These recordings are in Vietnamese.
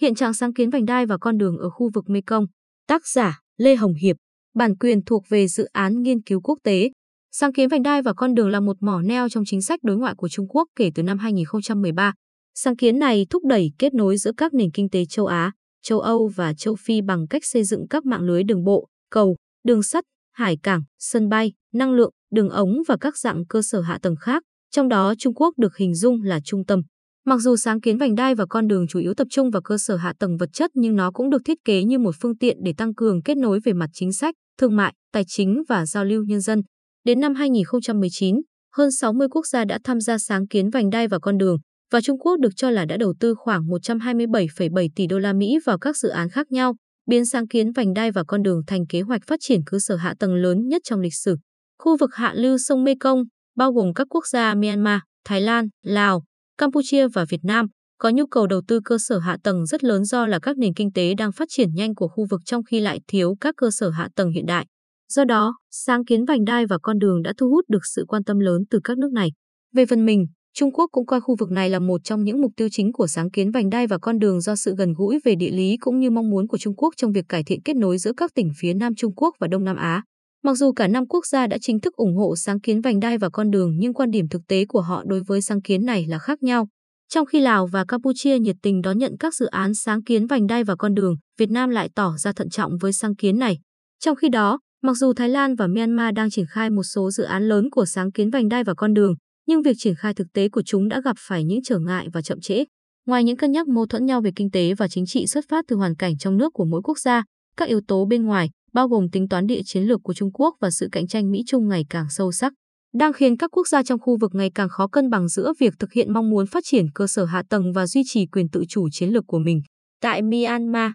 Hiện trạng sáng kiến vành đai và con đường ở khu vực Mekong. Tác giả Lê Hồng Hiệp. Bản quyền thuộc về dự án nghiên cứu quốc tế. Sáng kiến vành đai và con đường là một mỏ neo trong chính sách đối ngoại của Trung Quốc kể từ năm 2013. Sáng kiến này thúc đẩy kết nối giữa các nền kinh tế châu Á, châu Âu và châu Phi bằng cách xây dựng các mạng lưới đường bộ, cầu, đường sắt, hải cảng, sân bay, năng lượng, đường ống và các dạng cơ sở hạ tầng khác, trong đó Trung Quốc được hình dung là trung tâm. Mặc dù sáng kiến vành đai và con đường chủ yếu tập trung vào cơ sở hạ tầng vật chất nhưng nó cũng được thiết kế như một phương tiện để tăng cường kết nối về mặt chính sách, thương mại, tài chính và giao lưu nhân dân. Đến năm 2019, hơn 60 quốc gia đã tham gia sáng kiến vành đai và con đường, và Trung Quốc được cho là đã đầu tư khoảng 127,7 tỷ đô la Mỹ vào các dự án khác nhau, biến sáng kiến vành đai và con đường thành kế hoạch phát triển cơ sở hạ tầng lớn nhất trong lịch sử. Khu vực hạ lưu sông Mekong, bao gồm các quốc gia Myanmar, Thái Lan, Lào, Campuchia và Việt Nam, có nhu cầu đầu tư cơ sở hạ tầng rất lớn do là các nền kinh tế đang phát triển nhanh của khu vực trong khi lại thiếu các cơ sở hạ tầng hiện đại. Do đó, sáng kiến vành đai và con đường đã thu hút được sự quan tâm lớn từ các nước này. Về phần mình, Trung Quốc cũng coi khu vực này là một trong những mục tiêu chính của sáng kiến vành đai và con đường do sự gần gũi về địa lý cũng như mong muốn của Trung Quốc trong việc cải thiện kết nối giữa các tỉnh phía Nam Trung Quốc và Đông Nam Á. Mặc dù cả năm quốc gia đã chính thức ủng hộ sáng kiến vành đai và con đường nhưng quan điểm thực tế của họ đối với sáng kiến này là khác nhau. Trong khi Lào và Campuchia nhiệt tình đón nhận các dự án sáng kiến vành đai và con đường, Việt Nam lại tỏ ra thận trọng với sáng kiến này. Trong khi đó, mặc dù Thái Lan và Myanmar đang triển khai một số dự án lớn của sáng kiến vành đai và con đường, nhưng việc triển khai thực tế của chúng đã gặp phải những trở ngại và chậm trễ. Ngoài những cân nhắc mâu thuẫn nhau về kinh tế và chính trị xuất phát từ hoàn cảnh trong nước của mỗi quốc gia, các yếu tố bên ngoài, bao gồm tính toán địa chiến lược của Trung Quốc và sự cạnh tranh Mỹ-Trung ngày càng sâu sắc, đang khiến các quốc gia trong khu vực ngày càng khó cân bằng giữa việc thực hiện mong muốn phát triển cơ sở hạ tầng và duy trì quyền tự chủ chiến lược của mình. Tại Myanmar,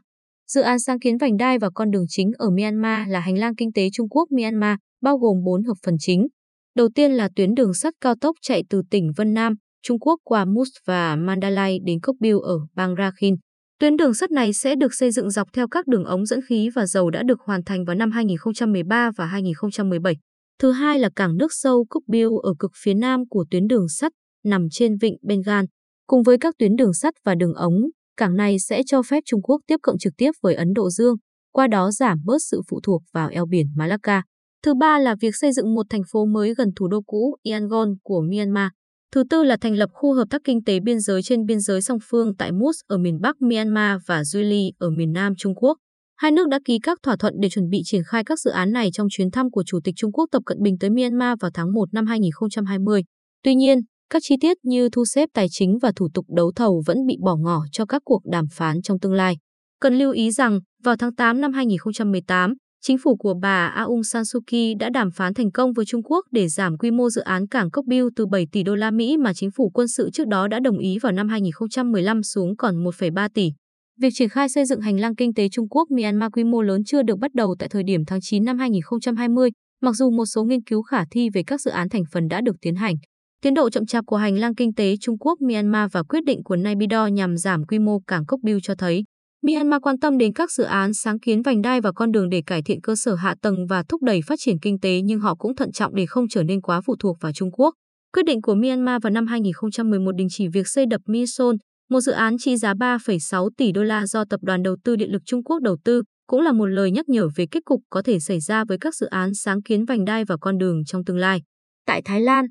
dự án sáng kiến vành đai và con đường chính ở Myanmar là hành lang kinh tế Trung Quốc-Myanmar, bao gồm 4 hợp phần chính. Đầu tiên là tuyến đường sắt cao tốc chạy từ tỉnh Vân Nam, Trung Quốc qua Mus và Mandalay đến Cốc Biêu ở bang Rakhine. Tuyến đường sắt này sẽ được xây dựng dọc theo các đường ống dẫn khí và dầu đã được hoàn thành vào năm 2013 và 2017. Thứ hai là cảng nước sâu Cúc Biêu ở cực phía nam của tuyến đường sắt, nằm trên vịnh Bengal. Cùng với các tuyến đường sắt và đường ống, cảng này sẽ cho phép Trung Quốc tiếp cận trực tiếp với Ấn Độ Dương, qua đó giảm bớt sự phụ thuộc vào eo biển Malacca. Thứ ba là việc xây dựng một thành phố mới gần thủ đô cũ Yangon của Myanmar. Thứ tư là thành lập khu hợp tác kinh tế biên giới trên biên giới song phương tại Mus ở miền Bắc Myanmar và Juili ở miền Nam Trung Quốc. Hai nước đã ký các thỏa thuận để chuẩn bị triển khai các dự án này trong chuyến thăm của Chủ tịch Trung Quốc Tập Cận Bình tới Myanmar vào tháng 1 năm 2020. Tuy nhiên, các chi tiết như thu xếp tài chính và thủ tục đấu thầu vẫn bị bỏ ngỏ cho các cuộc đàm phán trong tương lai. Cần lưu ý rằng, vào tháng 8 năm 2018, chính phủ của bà Aung San Suu Kyi đã đàm phán thành công với Trung Quốc để giảm quy mô dự án cảng Cốc Biêu từ 7 tỷ đô la Mỹ mà chính phủ quân sự trước đó đã đồng ý vào năm 2015 xuống còn 1,3 tỷ. Việc triển khai xây dựng hành lang kinh tế Trung Quốc Myanmar quy mô lớn chưa được bắt đầu tại thời điểm tháng 9 năm 2020, mặc dù một số nghiên cứu khả thi về các dự án thành phần đã được tiến hành. Tiến độ chậm chạp của hành lang kinh tế Trung Quốc Myanmar và quyết định của Naypyidaw nhằm giảm quy mô cảng Cốc Biêu cho thấy Myanmar quan tâm đến các dự án sáng kiến vành đai và con đường để cải thiện cơ sở hạ tầng và thúc đẩy phát triển kinh tế nhưng họ cũng thận trọng để không trở nên quá phụ thuộc vào Trung Quốc. Quyết định của Myanmar vào năm 2011 đình chỉ việc xây đập Mison, một dự án trị giá 3,6 tỷ đô la do Tập đoàn Đầu tư Điện lực Trung Quốc đầu tư, cũng là một lời nhắc nhở về kết cục có thể xảy ra với các dự án sáng kiến vành đai và con đường trong tương lai. Tại Thái Lan,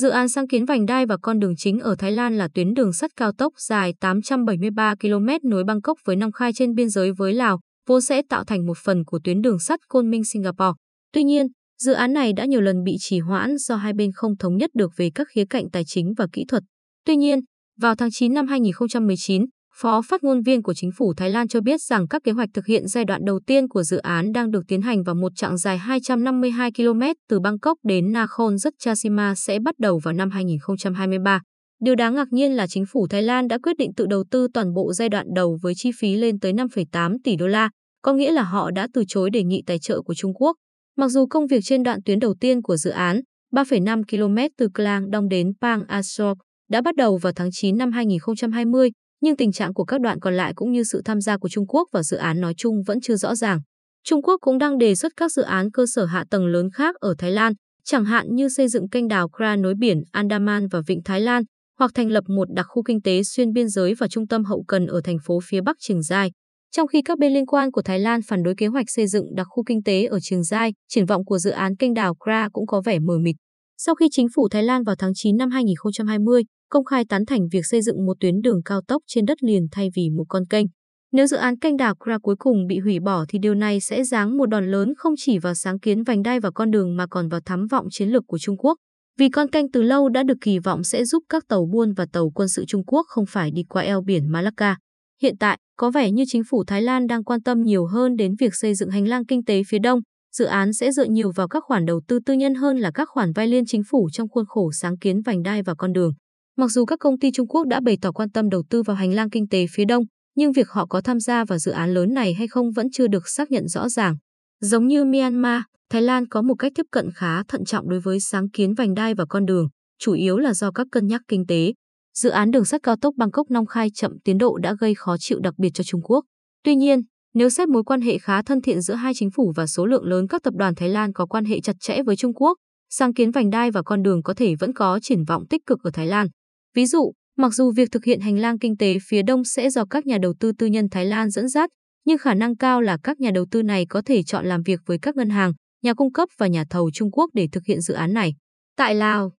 Dự án sáng kiến vành đai và con đường chính ở Thái Lan là tuyến đường sắt cao tốc dài 873 km nối Bangkok với Nong Khai trên biên giới với Lào, vốn sẽ tạo thành một phần của tuyến đường sắt Côn Minh Singapore. Tuy nhiên, dự án này đã nhiều lần bị trì hoãn do hai bên không thống nhất được về các khía cạnh tài chính và kỹ thuật. Tuy nhiên, vào tháng 9 năm 2019, Phó phát ngôn viên của chính phủ Thái Lan cho biết rằng các kế hoạch thực hiện giai đoạn đầu tiên của dự án đang được tiến hành vào một chặng dài 252 km từ Bangkok đến Nakhon Ratchasima sẽ bắt đầu vào năm 2023. Điều đáng ngạc nhiên là chính phủ Thái Lan đã quyết định tự đầu tư toàn bộ giai đoạn đầu với chi phí lên tới 5,8 tỷ đô la, có nghĩa là họ đã từ chối đề nghị tài trợ của Trung Quốc. Mặc dù công việc trên đoạn tuyến đầu tiên của dự án, 3,5 km từ Klang Dong đến Pang Asok, đã bắt đầu vào tháng 9 năm 2020, nhưng tình trạng của các đoạn còn lại cũng như sự tham gia của Trung Quốc vào dự án nói chung vẫn chưa rõ ràng. Trung Quốc cũng đang đề xuất các dự án cơ sở hạ tầng lớn khác ở Thái Lan, chẳng hạn như xây dựng kênh đào Kra nối biển Andaman và Vịnh Thái Lan, hoặc thành lập một đặc khu kinh tế xuyên biên giới và trung tâm hậu cần ở thành phố phía Bắc Trường Giai. Trong khi các bên liên quan của Thái Lan phản đối kế hoạch xây dựng đặc khu kinh tế ở Trường Giai, triển vọng của dự án kênh đào Kra cũng có vẻ mờ mịt. Sau khi chính phủ Thái Lan vào tháng 9 năm 2020 công khai tán thành việc xây dựng một tuyến đường cao tốc trên đất liền thay vì một con kênh, nếu dự án kênh đào Kra cuối cùng bị hủy bỏ thì điều này sẽ giáng một đòn lớn không chỉ vào sáng kiến vành đai và con đường mà còn vào thắm vọng chiến lược của Trung Quốc. Vì con kênh từ lâu đã được kỳ vọng sẽ giúp các tàu buôn và tàu quân sự Trung Quốc không phải đi qua eo biển Malacca. Hiện tại, có vẻ như chính phủ Thái Lan đang quan tâm nhiều hơn đến việc xây dựng hành lang kinh tế phía đông. Dự án sẽ dựa nhiều vào các khoản đầu tư tư nhân hơn là các khoản vay liên chính phủ trong khuôn khổ sáng kiến vành đai và con đường. Mặc dù các công ty Trung Quốc đã bày tỏ quan tâm đầu tư vào hành lang kinh tế phía đông, nhưng việc họ có tham gia vào dự án lớn này hay không vẫn chưa được xác nhận rõ ràng. Giống như Myanmar, Thái Lan có một cách tiếp cận khá thận trọng đối với sáng kiến vành đai và con đường, chủ yếu là do các cân nhắc kinh tế. Dự án đường sắt cao tốc Bangkok Nong Khai chậm tiến độ đã gây khó chịu đặc biệt cho Trung Quốc. Tuy nhiên, nếu xét mối quan hệ khá thân thiện giữa hai chính phủ và số lượng lớn các tập đoàn Thái Lan có quan hệ chặt chẽ với Trung Quốc, sáng kiến vành đai và con đường có thể vẫn có triển vọng tích cực ở Thái Lan. Ví dụ, mặc dù việc thực hiện hành lang kinh tế phía đông sẽ do các nhà đầu tư tư nhân Thái Lan dẫn dắt, nhưng khả năng cao là các nhà đầu tư này có thể chọn làm việc với các ngân hàng, nhà cung cấp và nhà thầu Trung Quốc để thực hiện dự án này. Tại Lào,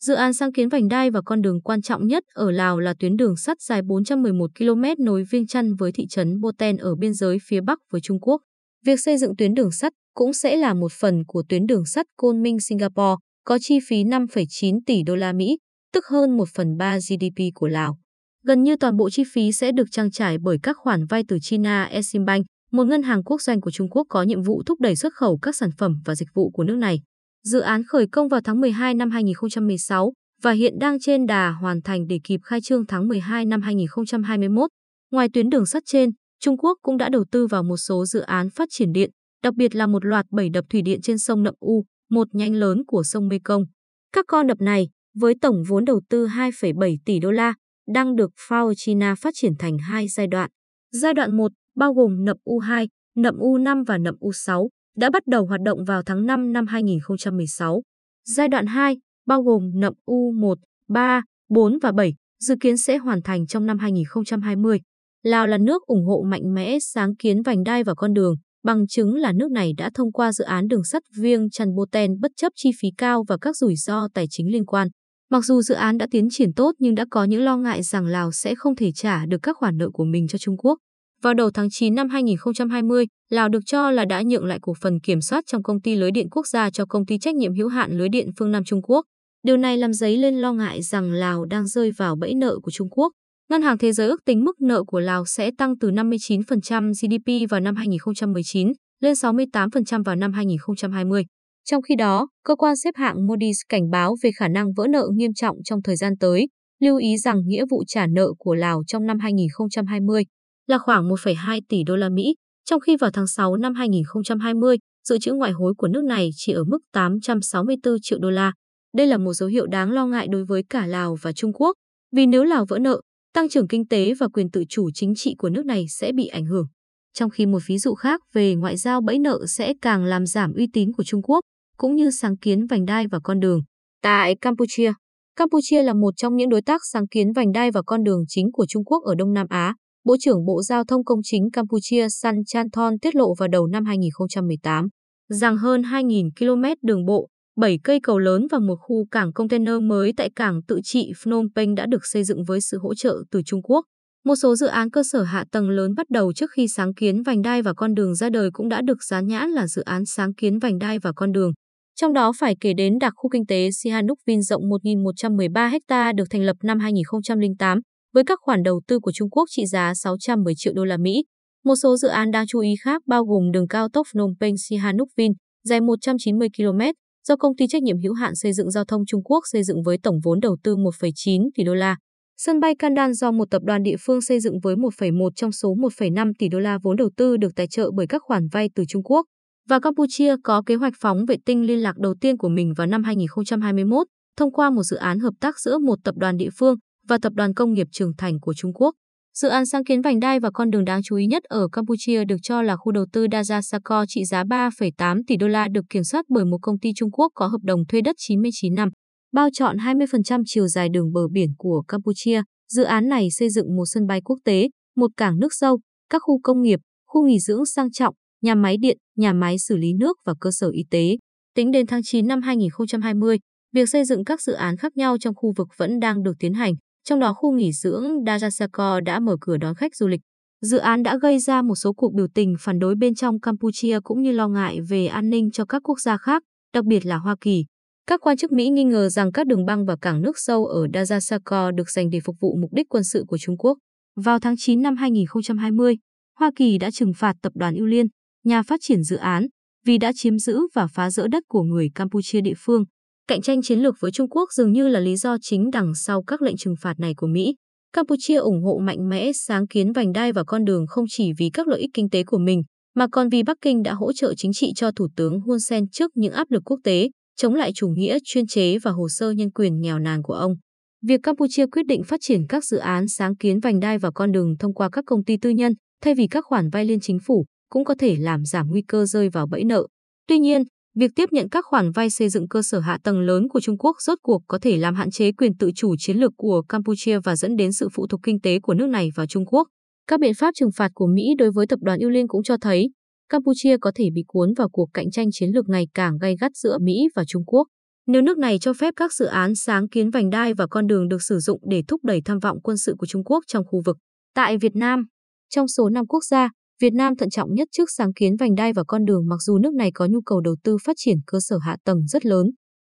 dự án sáng kiến vành đai và con đường quan trọng nhất ở Lào là tuyến đường sắt dài 411 km nối Viêng Chăn với thị trấn Boten ở biên giới phía Bắc với Trung Quốc. Việc xây dựng tuyến đường sắt cũng sẽ là một phần của tuyến đường sắt Côn Minh Singapore, có chi phí 5,9 tỷ đô la Mỹ, tức hơn 1 phần 3 GDP của Lào. Gần như toàn bộ chi phí sẽ được trang trải bởi các khoản vay từ China Eximbank, một ngân hàng quốc doanh của Trung Quốc có nhiệm vụ thúc đẩy xuất khẩu các sản phẩm và dịch vụ của nước này. Dự án khởi công vào tháng 12 năm 2016 và hiện đang trên đà hoàn thành để kịp khai trương tháng 12 năm 2021. Ngoài tuyến đường sắt trên, Trung Quốc cũng đã đầu tư vào một số dự án phát triển điện, đặc biệt là một loạt bảy đập thủy điện trên sông Nậm U, một nhánh lớn của sông Mekong. Các con đập này, với tổng vốn đầu tư 2,7 tỷ đô la, đang được FAO China phát triển thành hai giai đoạn. Giai đoạn 1, bao gồm nậm U2, nậm U5 và nậm U6, đã bắt đầu hoạt động vào tháng 5 năm 2016. Giai đoạn 2, bao gồm nậm U1, 3, 4 và 7, dự kiến sẽ hoàn thành trong năm 2020. Lào là nước ủng hộ mạnh mẽ sáng kiến vành đai và con đường, bằng chứng là nước này đã thông qua dự án đường sắt Viêng Chăn Boten bất chấp chi phí cao và các rủi ro tài chính liên quan. Mặc dù dự án đã tiến triển tốt nhưng đã có những lo ngại rằng Lào sẽ không thể trả được các khoản nợ của mình cho Trung Quốc. Vào đầu tháng 9 năm 2020, Lào được cho là đã nhượng lại cổ phần kiểm soát trong công ty lưới điện quốc gia cho công ty trách nhiệm hữu hạn lưới điện phương Nam Trung Quốc. Điều này làm dấy lên lo ngại rằng Lào đang rơi vào bẫy nợ của Trung Quốc. Ngân hàng Thế giới ước tính mức nợ của Lào sẽ tăng từ 59% GDP vào năm 2019 lên 68% vào năm 2020. Trong khi đó, cơ quan xếp hạng Moody's cảnh báo về khả năng vỡ nợ nghiêm trọng trong thời gian tới, lưu ý rằng nghĩa vụ trả nợ của Lào trong năm 2020 là khoảng 1,2 tỷ đô la Mỹ, trong khi vào tháng 6 năm 2020, dự trữ ngoại hối của nước này chỉ ở mức 864 triệu đô la. Đây là một dấu hiệu đáng lo ngại đối với cả Lào và Trung Quốc, vì nếu Lào vỡ nợ, tăng trưởng kinh tế và quyền tự chủ chính trị của nước này sẽ bị ảnh hưởng. Trong khi một ví dụ khác về ngoại giao bẫy nợ sẽ càng làm giảm uy tín của Trung Quốc, cũng như sáng kiến vành đai và con đường. Tại Campuchia, Campuchia là một trong những đối tác sáng kiến vành đai và con đường chính của Trung Quốc ở Đông Nam Á. Bộ trưởng Bộ Giao thông Công chính Campuchia San Chanthon tiết lộ vào đầu năm 2018 rằng hơn 2.000 km đường bộ, 7 cây cầu lớn và một khu cảng container mới tại cảng tự trị Phnom Penh đã được xây dựng với sự hỗ trợ từ Trung Quốc. Một số dự án cơ sở hạ tầng lớn bắt đầu trước khi sáng kiến vành đai và con đường ra đời cũng đã được dán nhãn là dự án sáng kiến vành đai và con đường. Trong đó phải kể đến đặc khu kinh tế Sihanoukville rộng 1.113 ha được thành lập năm 2008 với các khoản đầu tư của Trung Quốc trị giá 610 triệu đô la Mỹ. Một số dự án đáng chú ý khác bao gồm đường cao tốc Phnom Penh Sihanoukville dài 190 km do công ty trách nhiệm hữu hạn xây dựng giao thông Trung Quốc xây dựng với tổng vốn đầu tư 1,9 tỷ đô la. Sân bay Kandan do một tập đoàn địa phương xây dựng với 1,1 trong số 1,5 tỷ đô la vốn đầu tư được tài trợ bởi các khoản vay từ Trung Quốc và Campuchia có kế hoạch phóng vệ tinh liên lạc đầu tiên của mình vào năm 2021 thông qua một dự án hợp tác giữa một tập đoàn địa phương và tập đoàn công nghiệp trưởng thành của Trung Quốc. Dự án sáng kiến vành đai và con đường đáng chú ý nhất ở Campuchia được cho là khu đầu tư Daja Sako trị giá 3,8 tỷ đô la được kiểm soát bởi một công ty Trung Quốc có hợp đồng thuê đất 99 năm. bao trọn 20% chiều dài đường bờ biển của Campuchia. Dự án này xây dựng một sân bay quốc tế, một cảng nước sâu, các khu công nghiệp, khu nghỉ dưỡng sang trọng, nhà máy điện, nhà máy xử lý nước và cơ sở y tế. Tính đến tháng 9 năm 2020, việc xây dựng các dự án khác nhau trong khu vực vẫn đang được tiến hành, trong đó khu nghỉ dưỡng Dajasakor đã mở cửa đón khách du lịch. Dự án đã gây ra một số cuộc biểu tình phản đối bên trong Campuchia cũng như lo ngại về an ninh cho các quốc gia khác, đặc biệt là Hoa Kỳ. Các quan chức Mỹ nghi ngờ rằng các đường băng và cảng nước sâu ở Dajasakor được dành để phục vụ mục đích quân sự của Trung Quốc. Vào tháng 9 năm 2020, Hoa Kỳ đã trừng phạt tập đoàn Ưu Liên, nhà phát triển dự án, vì đã chiếm giữ và phá rỡ đất của người Campuchia địa phương. Cạnh tranh chiến lược với Trung Quốc dường như là lý do chính đằng sau các lệnh trừng phạt này của Mỹ. Campuchia ủng hộ mạnh mẽ sáng kiến vành đai và con đường không chỉ vì các lợi ích kinh tế của mình, mà còn vì Bắc Kinh đã hỗ trợ chính trị cho Thủ tướng Hun Sen trước những áp lực quốc tế, chống lại chủ nghĩa chuyên chế và hồ sơ nhân quyền nghèo nàn của ông. Việc Campuchia quyết định phát triển các dự án sáng kiến vành đai và con đường thông qua các công ty tư nhân, thay vì các khoản vay liên chính phủ, cũng có thể làm giảm nguy cơ rơi vào bẫy nợ. Tuy nhiên, việc tiếp nhận các khoản vay xây dựng cơ sở hạ tầng lớn của Trung Quốc rốt cuộc có thể làm hạn chế quyền tự chủ chiến lược của Campuchia và dẫn đến sự phụ thuộc kinh tế của nước này vào Trung Quốc. Các biện pháp trừng phạt của Mỹ đối với tập đoàn Ưu Liên cũng cho thấy Campuchia có thể bị cuốn vào cuộc cạnh tranh chiến lược ngày càng gay gắt giữa Mỹ và Trung Quốc. Nếu nước này cho phép các dự án sáng kiến vành đai và con đường được sử dụng để thúc đẩy tham vọng quân sự của Trung Quốc trong khu vực. Tại Việt Nam, trong số 5 quốc gia, Việt Nam thận trọng nhất trước sáng kiến vành đai và con đường mặc dù nước này có nhu cầu đầu tư phát triển cơ sở hạ tầng rất lớn.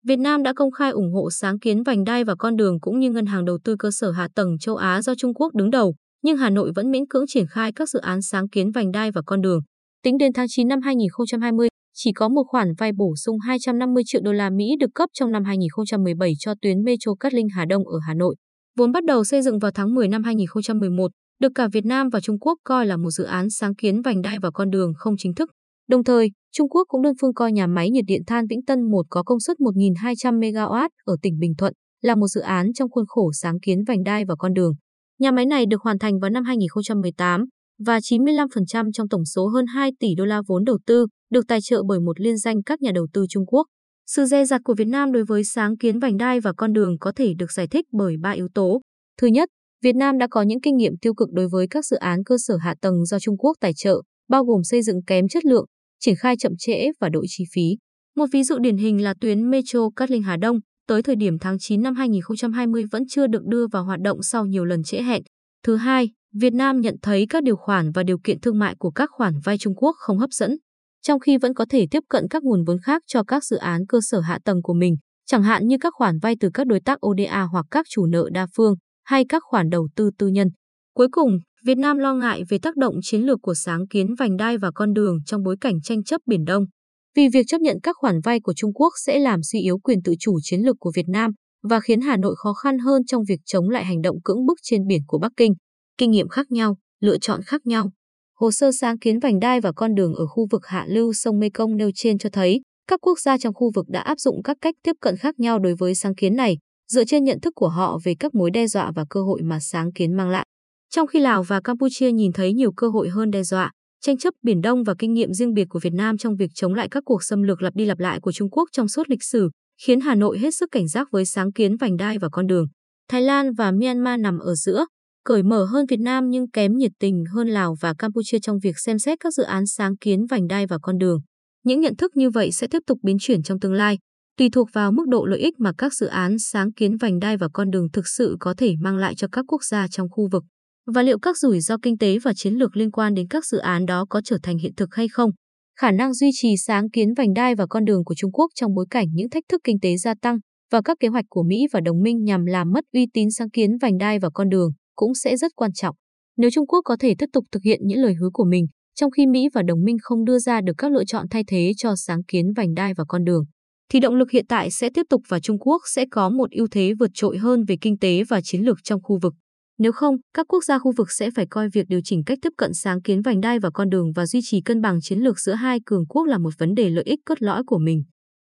Việt Nam đã công khai ủng hộ sáng kiến vành đai và con đường cũng như ngân hàng đầu tư cơ sở hạ tầng châu Á do Trung Quốc đứng đầu, nhưng Hà Nội vẫn miễn cưỡng triển khai các dự án sáng kiến vành đai và con đường. Tính đến tháng 9 năm 2020, chỉ có một khoản vay bổ sung 250 triệu đô la Mỹ được cấp trong năm 2017 cho tuyến Metro Cát Linh Hà Đông ở Hà Nội. Vốn bắt đầu xây dựng vào tháng 10 năm 2011, được cả Việt Nam và Trung Quốc coi là một dự án sáng kiến vành đai và con đường không chính thức. Đồng thời, Trung Quốc cũng đơn phương coi nhà máy nhiệt điện than Vĩnh Tân 1 có công suất 1.200 MW ở tỉnh Bình Thuận là một dự án trong khuôn khổ sáng kiến vành đai và con đường. Nhà máy này được hoàn thành vào năm 2018 và 95% trong tổng số hơn 2 tỷ đô la vốn đầu tư được tài trợ bởi một liên danh các nhà đầu tư Trung Quốc. Sự dè dặt của Việt Nam đối với sáng kiến vành đai và con đường có thể được giải thích bởi ba yếu tố. Thứ nhất, Việt Nam đã có những kinh nghiệm tiêu cực đối với các dự án cơ sở hạ tầng do Trung Quốc tài trợ, bao gồm xây dựng kém chất lượng, triển khai chậm trễ và đội chi phí. Một ví dụ điển hình là tuyến Metro Cát Linh Hà Đông, tới thời điểm tháng 9 năm 2020 vẫn chưa được đưa vào hoạt động sau nhiều lần trễ hẹn. Thứ hai, Việt Nam nhận thấy các điều khoản và điều kiện thương mại của các khoản vay Trung Quốc không hấp dẫn, trong khi vẫn có thể tiếp cận các nguồn vốn khác cho các dự án cơ sở hạ tầng của mình, chẳng hạn như các khoản vay từ các đối tác ODA hoặc các chủ nợ đa phương hay các khoản đầu tư tư nhân. Cuối cùng, Việt Nam lo ngại về tác động chiến lược của sáng kiến vành đai và con đường trong bối cảnh tranh chấp Biển Đông. Vì việc chấp nhận các khoản vay của Trung Quốc sẽ làm suy yếu quyền tự chủ chiến lược của Việt Nam và khiến Hà Nội khó khăn hơn trong việc chống lại hành động cưỡng bức trên biển của Bắc Kinh. Kinh nghiệm khác nhau, lựa chọn khác nhau. Hồ sơ sáng kiến vành đai và con đường ở khu vực hạ lưu sông Mekong nêu trên cho thấy các quốc gia trong khu vực đã áp dụng các cách tiếp cận khác nhau đối với sáng kiến này, dựa trên nhận thức của họ về các mối đe dọa và cơ hội mà sáng kiến mang lại. Trong khi Lào và Campuchia nhìn thấy nhiều cơ hội hơn đe dọa, tranh chấp Biển Đông và kinh nghiệm riêng biệt của Việt Nam trong việc chống lại các cuộc xâm lược lặp đi lặp lại của Trung Quốc trong suốt lịch sử, khiến Hà Nội hết sức cảnh giác với sáng kiến vành đai và con đường. Thái Lan và Myanmar nằm ở giữa, cởi mở hơn Việt Nam nhưng kém nhiệt tình hơn Lào và Campuchia trong việc xem xét các dự án sáng kiến vành đai và con đường. Những nhận thức như vậy sẽ tiếp tục biến chuyển trong tương lai, tùy thuộc vào mức độ lợi ích mà các dự án sáng kiến vành đai và con đường thực sự có thể mang lại cho các quốc gia trong khu vực. Và liệu các rủi ro kinh tế và chiến lược liên quan đến các dự án đó có trở thành hiện thực hay không? Khả năng duy trì sáng kiến vành đai và con đường của Trung Quốc trong bối cảnh những thách thức kinh tế gia tăng và các kế hoạch của Mỹ và đồng minh nhằm làm mất uy tín sáng kiến vành đai và con đường cũng sẽ rất quan trọng. Nếu Trung Quốc có thể tiếp tục thực hiện những lời hứa của mình, trong khi Mỹ và đồng minh không đưa ra được các lựa chọn thay thế cho sáng kiến vành đai và con đường, thì động lực hiện tại sẽ tiếp tục và Trung Quốc sẽ có một ưu thế vượt trội hơn về kinh tế và chiến lược trong khu vực. Nếu không, các quốc gia khu vực sẽ phải coi việc điều chỉnh cách tiếp cận sáng kiến vành đai và con đường và duy trì cân bằng chiến lược giữa hai cường quốc là một vấn đề lợi ích cốt lõi của mình.